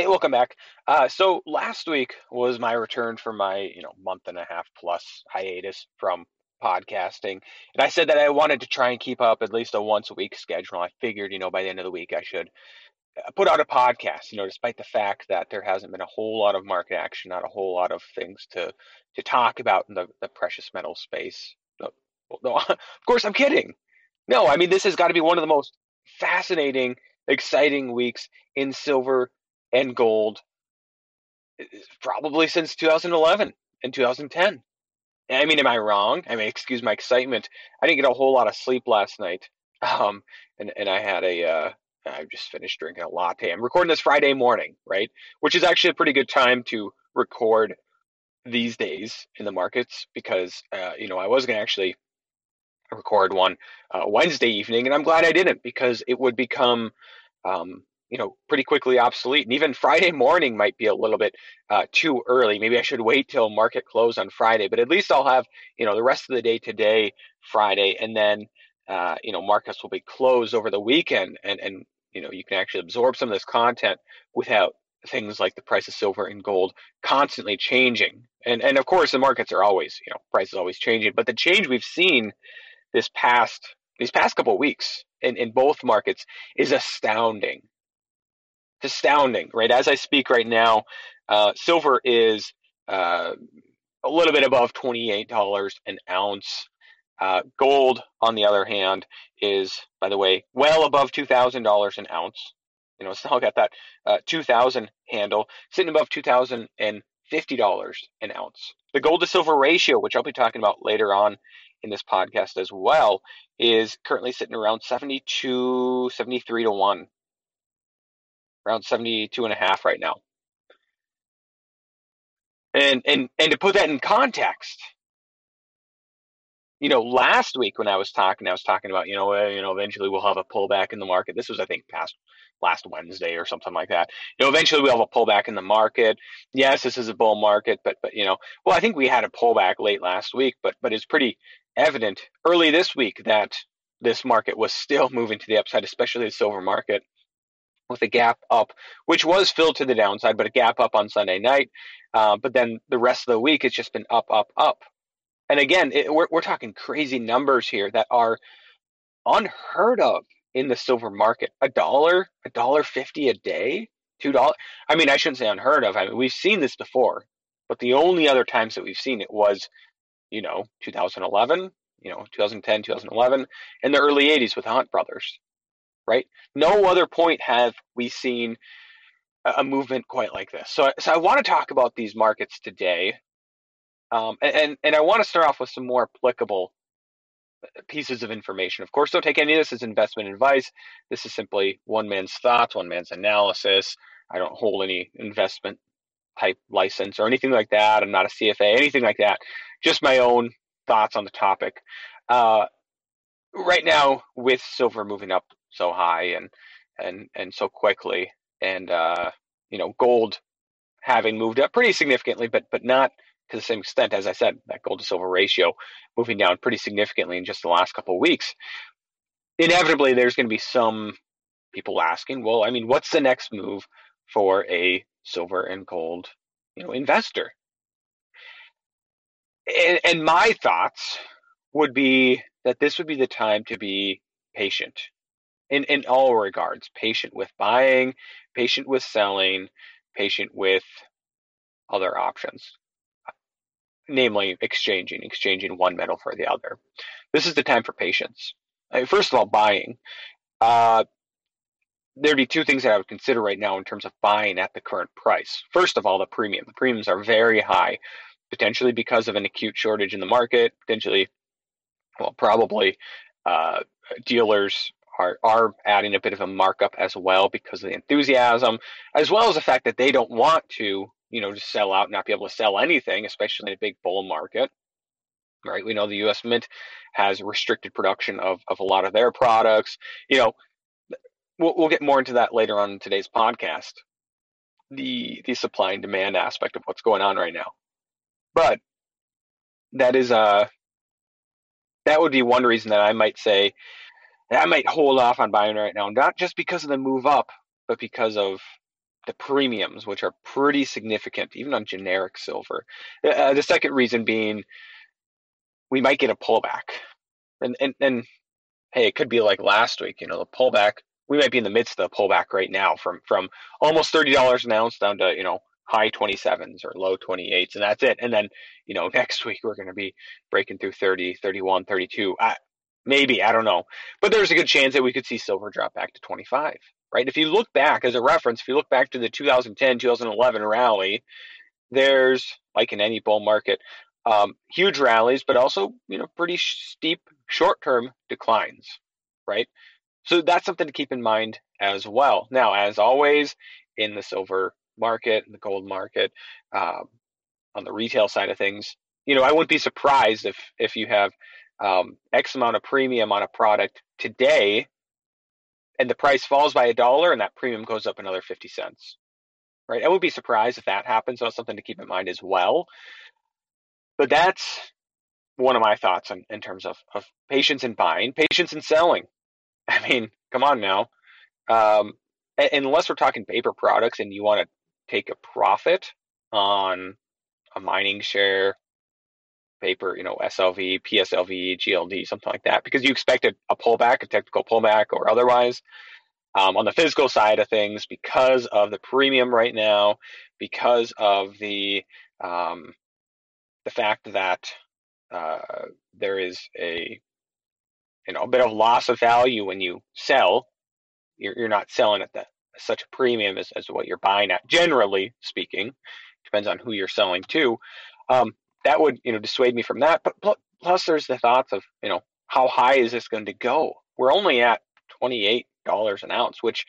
Hey, welcome back. Uh, so last week was my return from my, you know, month and a half plus hiatus from podcasting. And I said that I wanted to try and keep up at least a once a week schedule. I figured, you know, by the end of the week I should uh, put out a podcast, you know, despite the fact that there hasn't been a whole lot of market action, not a whole lot of things to to talk about in the, the precious metal space. No, no, of course I'm kidding. No, I mean this has got to be one of the most fascinating, exciting weeks in silver and gold probably since 2011 and 2010. I mean, am I wrong? I mean, excuse my excitement. I didn't get a whole lot of sleep last night. Um, and, and I had a, uh, I've just finished drinking a latte. I'm recording this Friday morning, right? Which is actually a pretty good time to record these days in the markets because, uh, you know, I was going to actually record one uh, Wednesday evening, and I'm glad I didn't because it would become um, you know pretty quickly obsolete and even friday morning might be a little bit uh, too early. Maybe i should wait till market close on friday but at least i'll have you know the rest of the day today friday and then uh, you know markets will be closed over the weekend and and you know you can actually absorb some of this content without things like the price of silver and gold constantly changing. And and of course the markets are always you know prices always changing but the change we've seen this past these past couple of weeks in, in both markets is astounding astounding, right? As I speak right now, uh, silver is uh, a little bit above $28 an ounce. Uh, gold, on the other hand, is, by the way, well above $2,000 an ounce. You know, still got that uh, 2000 handle, sitting above $2,050 an ounce. The gold to silver ratio, which I'll be talking about later on in this podcast as well, is currently sitting around 72, 73 to 1 around 72 and a half right now. And and and to put that in context, you know, last week when I was talking, I was talking about, you know, uh, you know, eventually we'll have a pullback in the market. This was, I think, past last Wednesday or something like that. You know, eventually we'll have a pullback in the market. Yes, this is a bull market, but but you know, well, I think we had a pullback late last week, but but it's pretty evident early this week that this market was still moving to the upside, especially the silver market with a gap up, which was filled to the downside, but a gap up on Sunday night. Uh, but then the rest of the week, it's just been up, up, up. And again, it, we're, we're talking crazy numbers here that are unheard of in the silver market. A dollar, a dollar fifty a day, two dollars. I mean, I shouldn't say unheard of. I mean, we've seen this before, but the only other times that we've seen it was, you know, 2011, you know, 2010, 2011, and the early 80s with Hunt brothers right? No other point have we seen a movement quite like this. So, so I want to talk about these markets today, um, and and I want to start off with some more applicable pieces of information. Of course, don't take any of this as investment advice. This is simply one man's thoughts, one man's analysis. I don't hold any investment type license or anything like that. I'm not a CFA, anything like that. Just my own thoughts on the topic. Uh, right now, with silver moving up so high and and and so quickly, and uh, you know, gold having moved up pretty significantly, but but not to the same extent as I said. That gold to silver ratio moving down pretty significantly in just the last couple of weeks. Inevitably, there's going to be some people asking, well, I mean, what's the next move for a silver and gold, you know, investor? And, and my thoughts would be that this would be the time to be patient in, in all regards patient with buying, patient with selling, patient with other options, namely exchanging, exchanging one metal for the other. This is the time for patience. First of all, buying. Uh, there'd be two things that I would consider right now in terms of buying at the current price. First of all, the premium. The premiums are very high, potentially because of an acute shortage in the market, potentially, well, probably uh, dealers are are adding a bit of a markup as well because of the enthusiasm, as well as the fact that they don't want to, you know, just sell out, and not be able to sell anything, especially in a big bull market. Right? We know the U.S. Mint has restricted production of of a lot of their products. You know, we'll we'll get more into that later on in today's podcast. The the supply and demand aspect of what's going on right now, but that is uh that would be one reason that I might say I might hold off on buying right now, not just because of the move up, but because of the premiums, which are pretty significant, even on generic silver. Uh, uh, the second reason being we might get a pullback. And, and, and hey, it could be like last week, you know, the pullback. We might be in the midst of the pullback right now from, from almost $30 an ounce down to, you know, high 27s or low 28s and that's it and then you know next week we're going to be breaking through 30 31 32 I, maybe i don't know. But there's a good chance that we could see silver drop back to 25 right? If you look back as a reference if you look back to the 2010 2011 rally there's like in any bull market um, huge rallies but also you know pretty steep short-term declines right? So that's something to keep in mind as well. Now as always in the silver market, in the gold market, um, on the retail side of things, you know, I wouldn't be surprised if if you have um, X amount of premium on a product today, and the price falls by a dollar, and that premium goes up another fifty cents. Right? I would be surprised if that happens. So that's something to keep in mind as well. But that's one of my thoughts in, in terms of, of patience in buying, patience in selling. I mean, come on now. Um, unless we're talking paper products and you want to take a profit on a mining share paper, you know, SLV, PSLV, GLD, something like that, because you expected a pullback, a technical pullback, or otherwise. Um, on the physical side of things, because of the premium right now, because of the um, the fact that uh, there is a you know a bit of loss of value when you sell, you're, you're not selling at the such a premium as, as what you're buying at, generally speaking. Depends on who you're selling to. Um, that would, you know, dissuade me from that. But plus, there's the thoughts of, you know, how high is this going to go? We're only at $28 an ounce, which,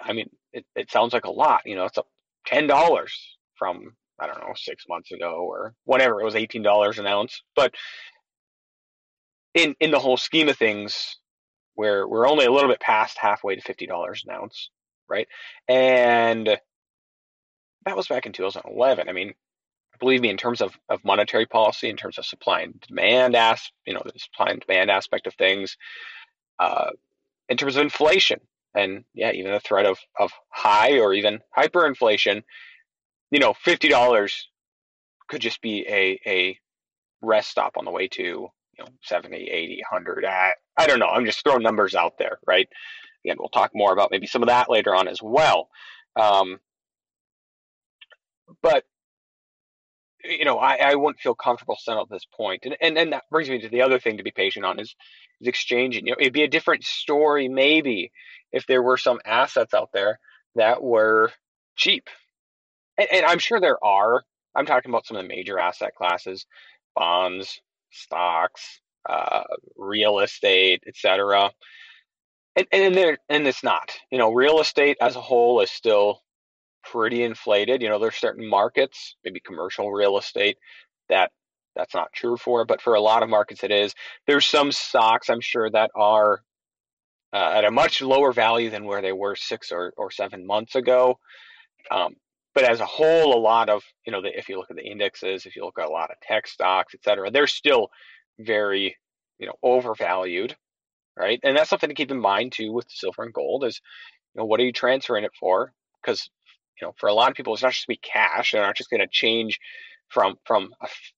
I mean, it, it sounds like a lot. You know, it's up $10 from, I don't know, six months ago or whatever. it was $18 an ounce. But in, in the whole scheme of things, we're, we're only a little bit past halfway to $50 an ounce right? And that was back in 2011. I mean, believe me, in terms of, of monetary policy, in terms of supply and demand, as you know, the supply and demand aspect of things, uh, in terms of inflation, and yeah, even the threat of of high or even hyperinflation, you know, fifty dollars could just be a a rest stop on the way to you know 70 80 100 I, I don't know i'm just throwing numbers out there right Again, we'll talk more about maybe some of that later on as well. Um, but you know, I, I wouldn't feel comfortable selling at this point. And, and and that brings me to the other thing to be patient on is is exchanging. You know, it'd be a different story maybe if there were some assets out there that were cheap. And, and I'm sure there are. I'm talking about some of the major asset classes, bonds, stocks, uh, real estate, etc and and there and it's not. You know, real estate as a whole is still pretty inflated. You know, there's certain markets, maybe commercial real estate, that that's not true for, but for a lot of markets it is. There's some stocks I'm sure that are uh, at a much lower value than where they were six or, or seven months ago. Um, but as a whole, a lot of you know, the, if you look at the indexes, if you look at a lot of tech stocks, et cetera, they're still very you know overvalued right? And that's something to keep in mind too with silver and gold is, you know, what are you transferring it for? Because you know, for a lot of people, it's not just to be cash. They're not just going to change from from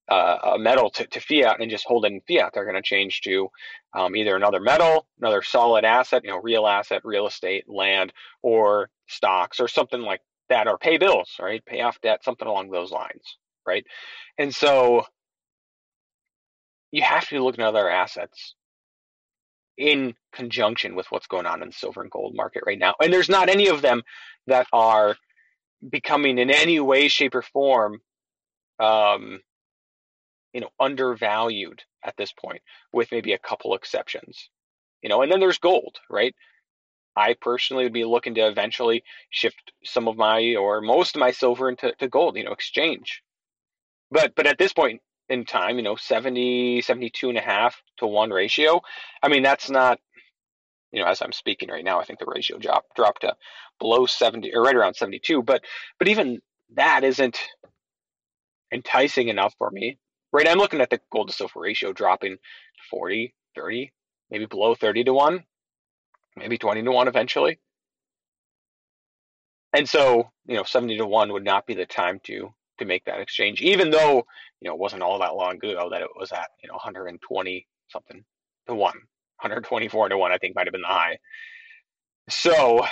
a, uh, a metal to, to, fiat and just hold it in fiat. They're going to change to um, either another metal, another solid asset, you know, real asset, real estate, land, or stocks, or something like that, or pay bills, right? Pay off debt, something along those lines, right? And so you have to be looking at other assets in conjunction with what's going on in the silver and gold market right now. And there's not any of them that are becoming in any way, shape, or form, um, you know, undervalued at this point, with maybe a couple exceptions. you know, and then there's gold, right? I personally would be looking to eventually shift some of my or most of my silver into to gold, you know, exchange. But but at this point in time, you know, 70, 72 and a half to one ratio, I mean, that's not, you know, as I'm speaking right now, I think the ratio drop, dropped to below 70 or right around 72. But but even that isn't enticing enough for me. Right. I'm looking at the gold to silver ratio dropping 40, 30, maybe below 30 to 1 maybe 20 to 1 eventually. And so, you know, 70 to 1 would not be the time to to make that exchange, even though, you know, it wasn't all that long ago that it was at, you know, 120 something to 1. 124 to 1, I think might have been the high. So,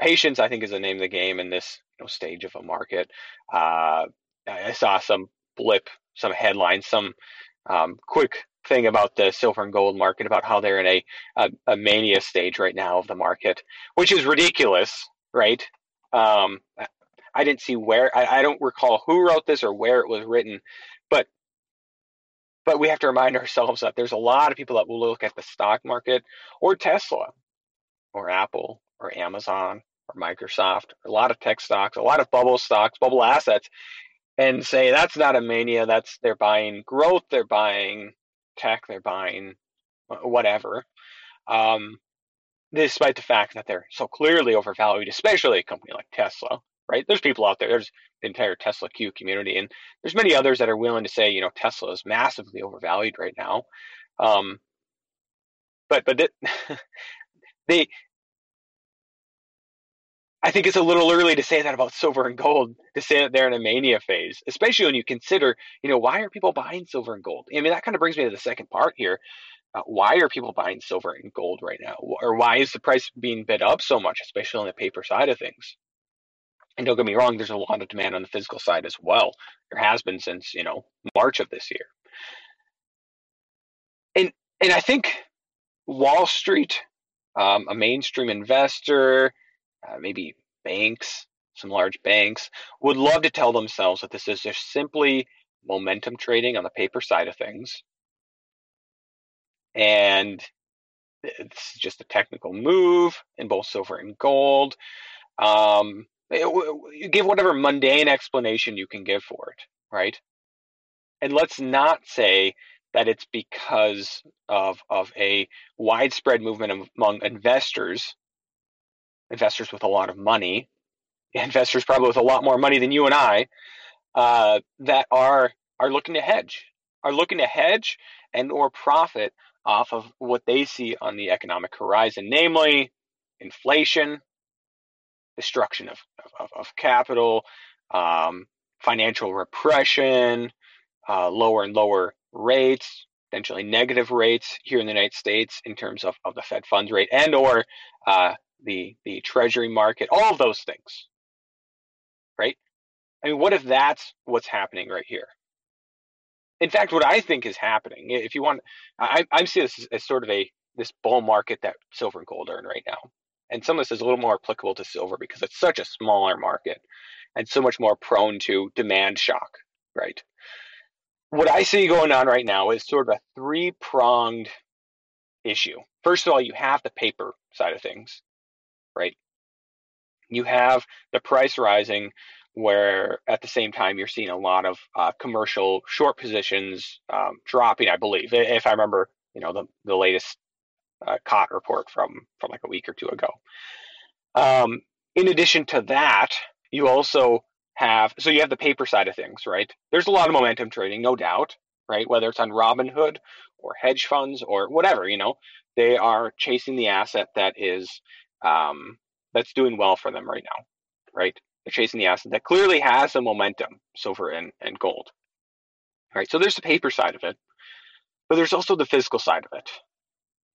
patience, I think, is the name of the game in this you know, stage of a market. Uh, I saw some blip, some headlines, some um, quick thing about the silver and gold market about how they're in a, a, a mania stage right now of the market, which is ridiculous, right? Um, I didn't see where I, I don't recall who wrote this or where it was written, but we have to remind ourselves that there's a lot of people that will look at the stock market or Tesla or Apple or Amazon or Microsoft, a lot of tech stocks, a lot of bubble stocks, bubble assets, and say that's not a mania. That's they're buying growth, they're buying tech, they're buying whatever. Um, despite the fact that they're so clearly overvalued, especially a company like Tesla, right? There's people out there. There's the entire Tesla Q community, and there's many others that are willing to say, you know, Tesla is massively overvalued right now. Um, but but it, they I think it's a little early to say that about silver and gold, to say that they're in a mania phase, especially when you consider, you know, why are people buying silver and gold? I mean, that kind of brings me to the second part here. Uh, why are people buying silver and gold right now? Or why is the price being bid up so much, especially on the paper side of things? And don't get me wrong, there's a lot of demand on the physical side as well. There has been since, you know, March of this year. And and I think Wall Street, um, a mainstream investor, uh, maybe banks, some large banks, would love to tell themselves that this is just simply momentum trading on the paper side of things. And it's just a technical move in both silver and gold. Um, you give whatever mundane explanation you can give for it, right? And let's not say that it's because of of a widespread movement among investors investors with a lot of money, investors probably with a lot more money than you and I, uh, that are are looking to hedge, are looking to hedge and or profit off of what they see on the economic horizon, namely inflation, destruction of of, of capital, um, financial repression, uh, lower and lower rates, potentially negative rates here in the United States in terms of, of the Fed funds rate and or uh, the the treasury market, all of those things. Right? I mean, what if that's what's happening right here? In fact, what I think is happening, if you want, I, I see this as, as sort of a this bull market that silver and gold are in right now. And some of this is a little more applicable to silver because it's such a smaller market and so much more prone to demand shock, right? What I see going on right now is sort of a three pronged issue. First of all, you have the paper side of things right? You have the price rising where at the same time you're seeing a lot of uh, commercial short positions um, dropping, I believe, if I remember, you know, the, the latest uh, COT report from, from like a week or two ago. Um, in addition to that, you also have, so you have the paper side of things, right? There's a lot of momentum trading, no doubt, right? Whether it's on Robinhood or hedge funds or whatever, you know, they are chasing the asset that is um, that's doing well for them right now, right? They're chasing the asset that clearly has some momentum, silver and, and gold. Right. So there's the paper side of it, but there's also the physical side of it.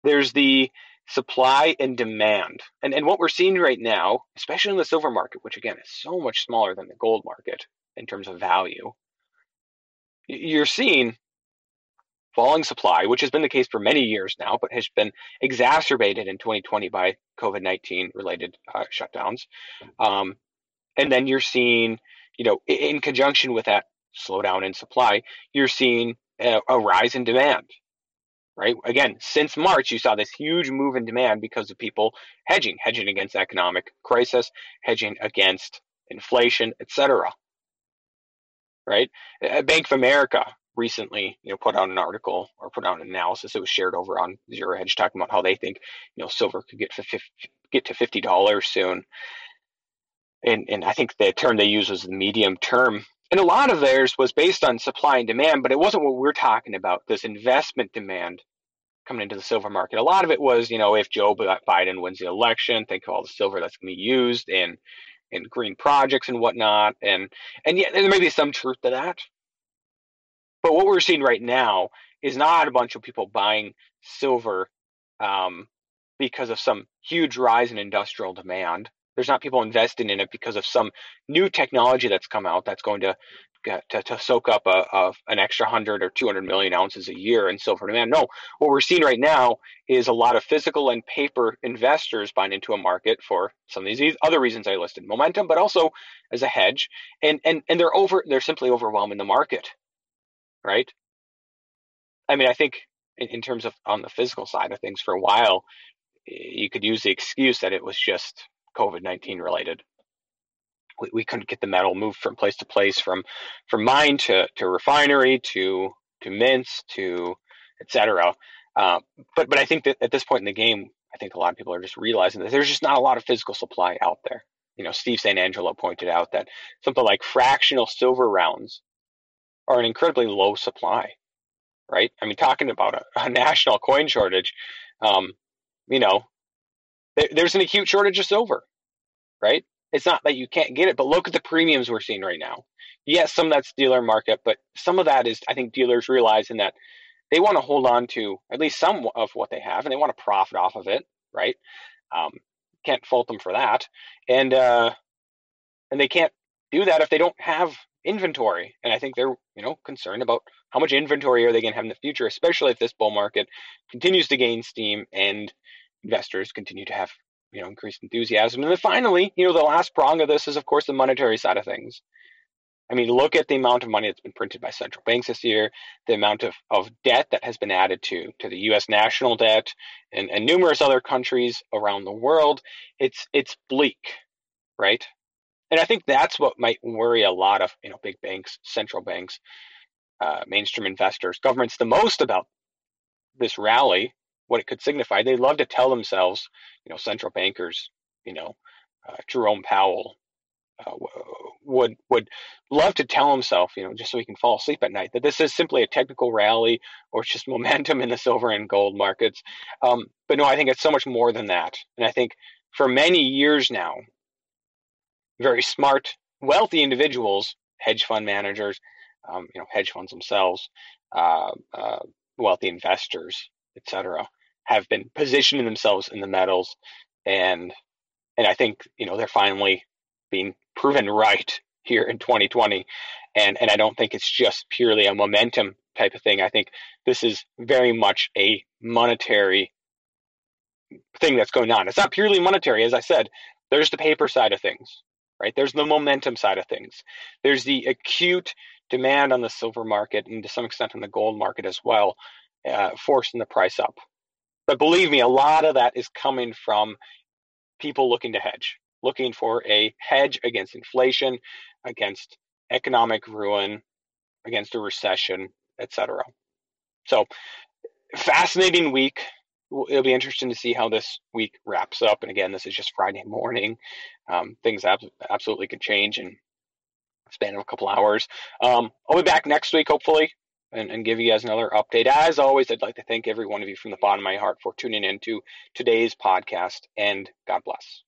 There's the supply and demand. And, and what we're seeing right now, especially in the silver market, which again is so much smaller than the gold market in terms of value, you're seeing falling supply, which has been the case for many years now, but has been exacerbated in 2020 by COVID 19 related uh, shutdowns. Um, and then you're seeing, you know, in conjunction with that slowdown in supply, you're seeing a, a rise in demand. Right? Again, since March, you saw this huge move in demand because of people hedging, hedging against economic crisis, hedging against inflation, etc. Right? Bank of America recently, you know, put out an article or put out an analysis that was shared over on Zero Hedge talking about how they think, you know, silver could get to 50, get to fifty dollars soon. And and I think the term they use was the medium term. And a lot of theirs was based on supply and demand, but it wasn't what we're talking about. This investment demand coming into the silver market. A lot of it was, you know, if Joe Biden wins the election, think of all the silver that's going to be used in in green projects and whatnot. And and yeah, there may be some truth to that. But what we're seeing right now is not a bunch of people buying silver um, because of some huge rise in industrial demand. There's not people investing in it because of some new technology that's come out that's going to uh, to, to soak up a, a, an extra 100 or 200 million ounces a year in silver demand. No, what we're seeing right now is a lot of physical and paper investors buying into a market for some of these other reasons I listed, momentum, but also as a hedge. And and and they're over they're simply overwhelming the market, right? I mean, I think in, in terms of on the physical side of things, for a while, you could use the excuse that it was just COVID 19 related. We, we couldn't get the metal moved from place to place, from from mine to, to refinery to to mints to etc. Uh, but but I think that at this point in the game, I think a lot of people are just realizing that there's just not a lot of physical supply out there. You know, Steve St. Angelo pointed out that something like fractional silver rounds are an incredibly low supply, right? I mean, talking about a, a national coin shortage, um, you know, there's an acute shortage of silver, right? It's not that you can't get it, but look at the premiums we're seeing right now. Yes, some of that's dealer market, but some of that is, I think, dealers realizing that they want to hold on to at least some of what they have, and they want to profit off of it, right? Um, can't fault them for that, and uh, and they can't do that if they don't have inventory. And I think they're you know concerned about how much inventory are they going to have in the future, especially if this bull market continues to gain steam and investors continue to have you know increased enthusiasm. And then finally, you know, the last prong of this is of course the monetary side of things. I mean, look at the amount of money that's been printed by central banks this year, the amount of, of debt that has been added to to the US national debt and, and numerous other countries around the world. It's it's bleak, right? And I think that's what might worry a lot of you know big banks, central banks, uh, mainstream investors, governments the most about this rally what it could signify. They love to tell themselves, you know, central bankers, you know, uh, Jerome Powell uh, would would love to tell himself, you know, just so he can fall asleep at night, that this is simply a technical rally or it's just momentum in the silver and gold markets. Um, but no, I think it's so much more than that. And I think for many years now, very smart, wealthy individuals, hedge fund managers, um, you know, hedge funds themselves, uh, uh wealthy investors, etc., have been positioning themselves in the metals, and and I think you know they're finally being proven right here in 2020, and and I don't think it's just purely a momentum type of thing. I think this is very much a monetary thing that's going on. It's not purely monetary, as I said. There's the paper side of things, right? There's the momentum side of things. There's the acute demand on the silver market and to some extent on the gold market as well uh, forcing the price up. But believe me, a lot of that is coming from people looking to hedge, looking for a hedge against inflation, against economic ruin, against a recession, etc. So, fascinating week. It'll be interesting to see how this week wraps up. And again, this is just Friday morning. Um, things ab- absolutely could change in span of a couple hours. Um, I'll be back next week, hopefully, and, and give you guys another update. As always, I'd like to thank every one of you from the bottom of my heart for tuning in to today's podcast, and God bless.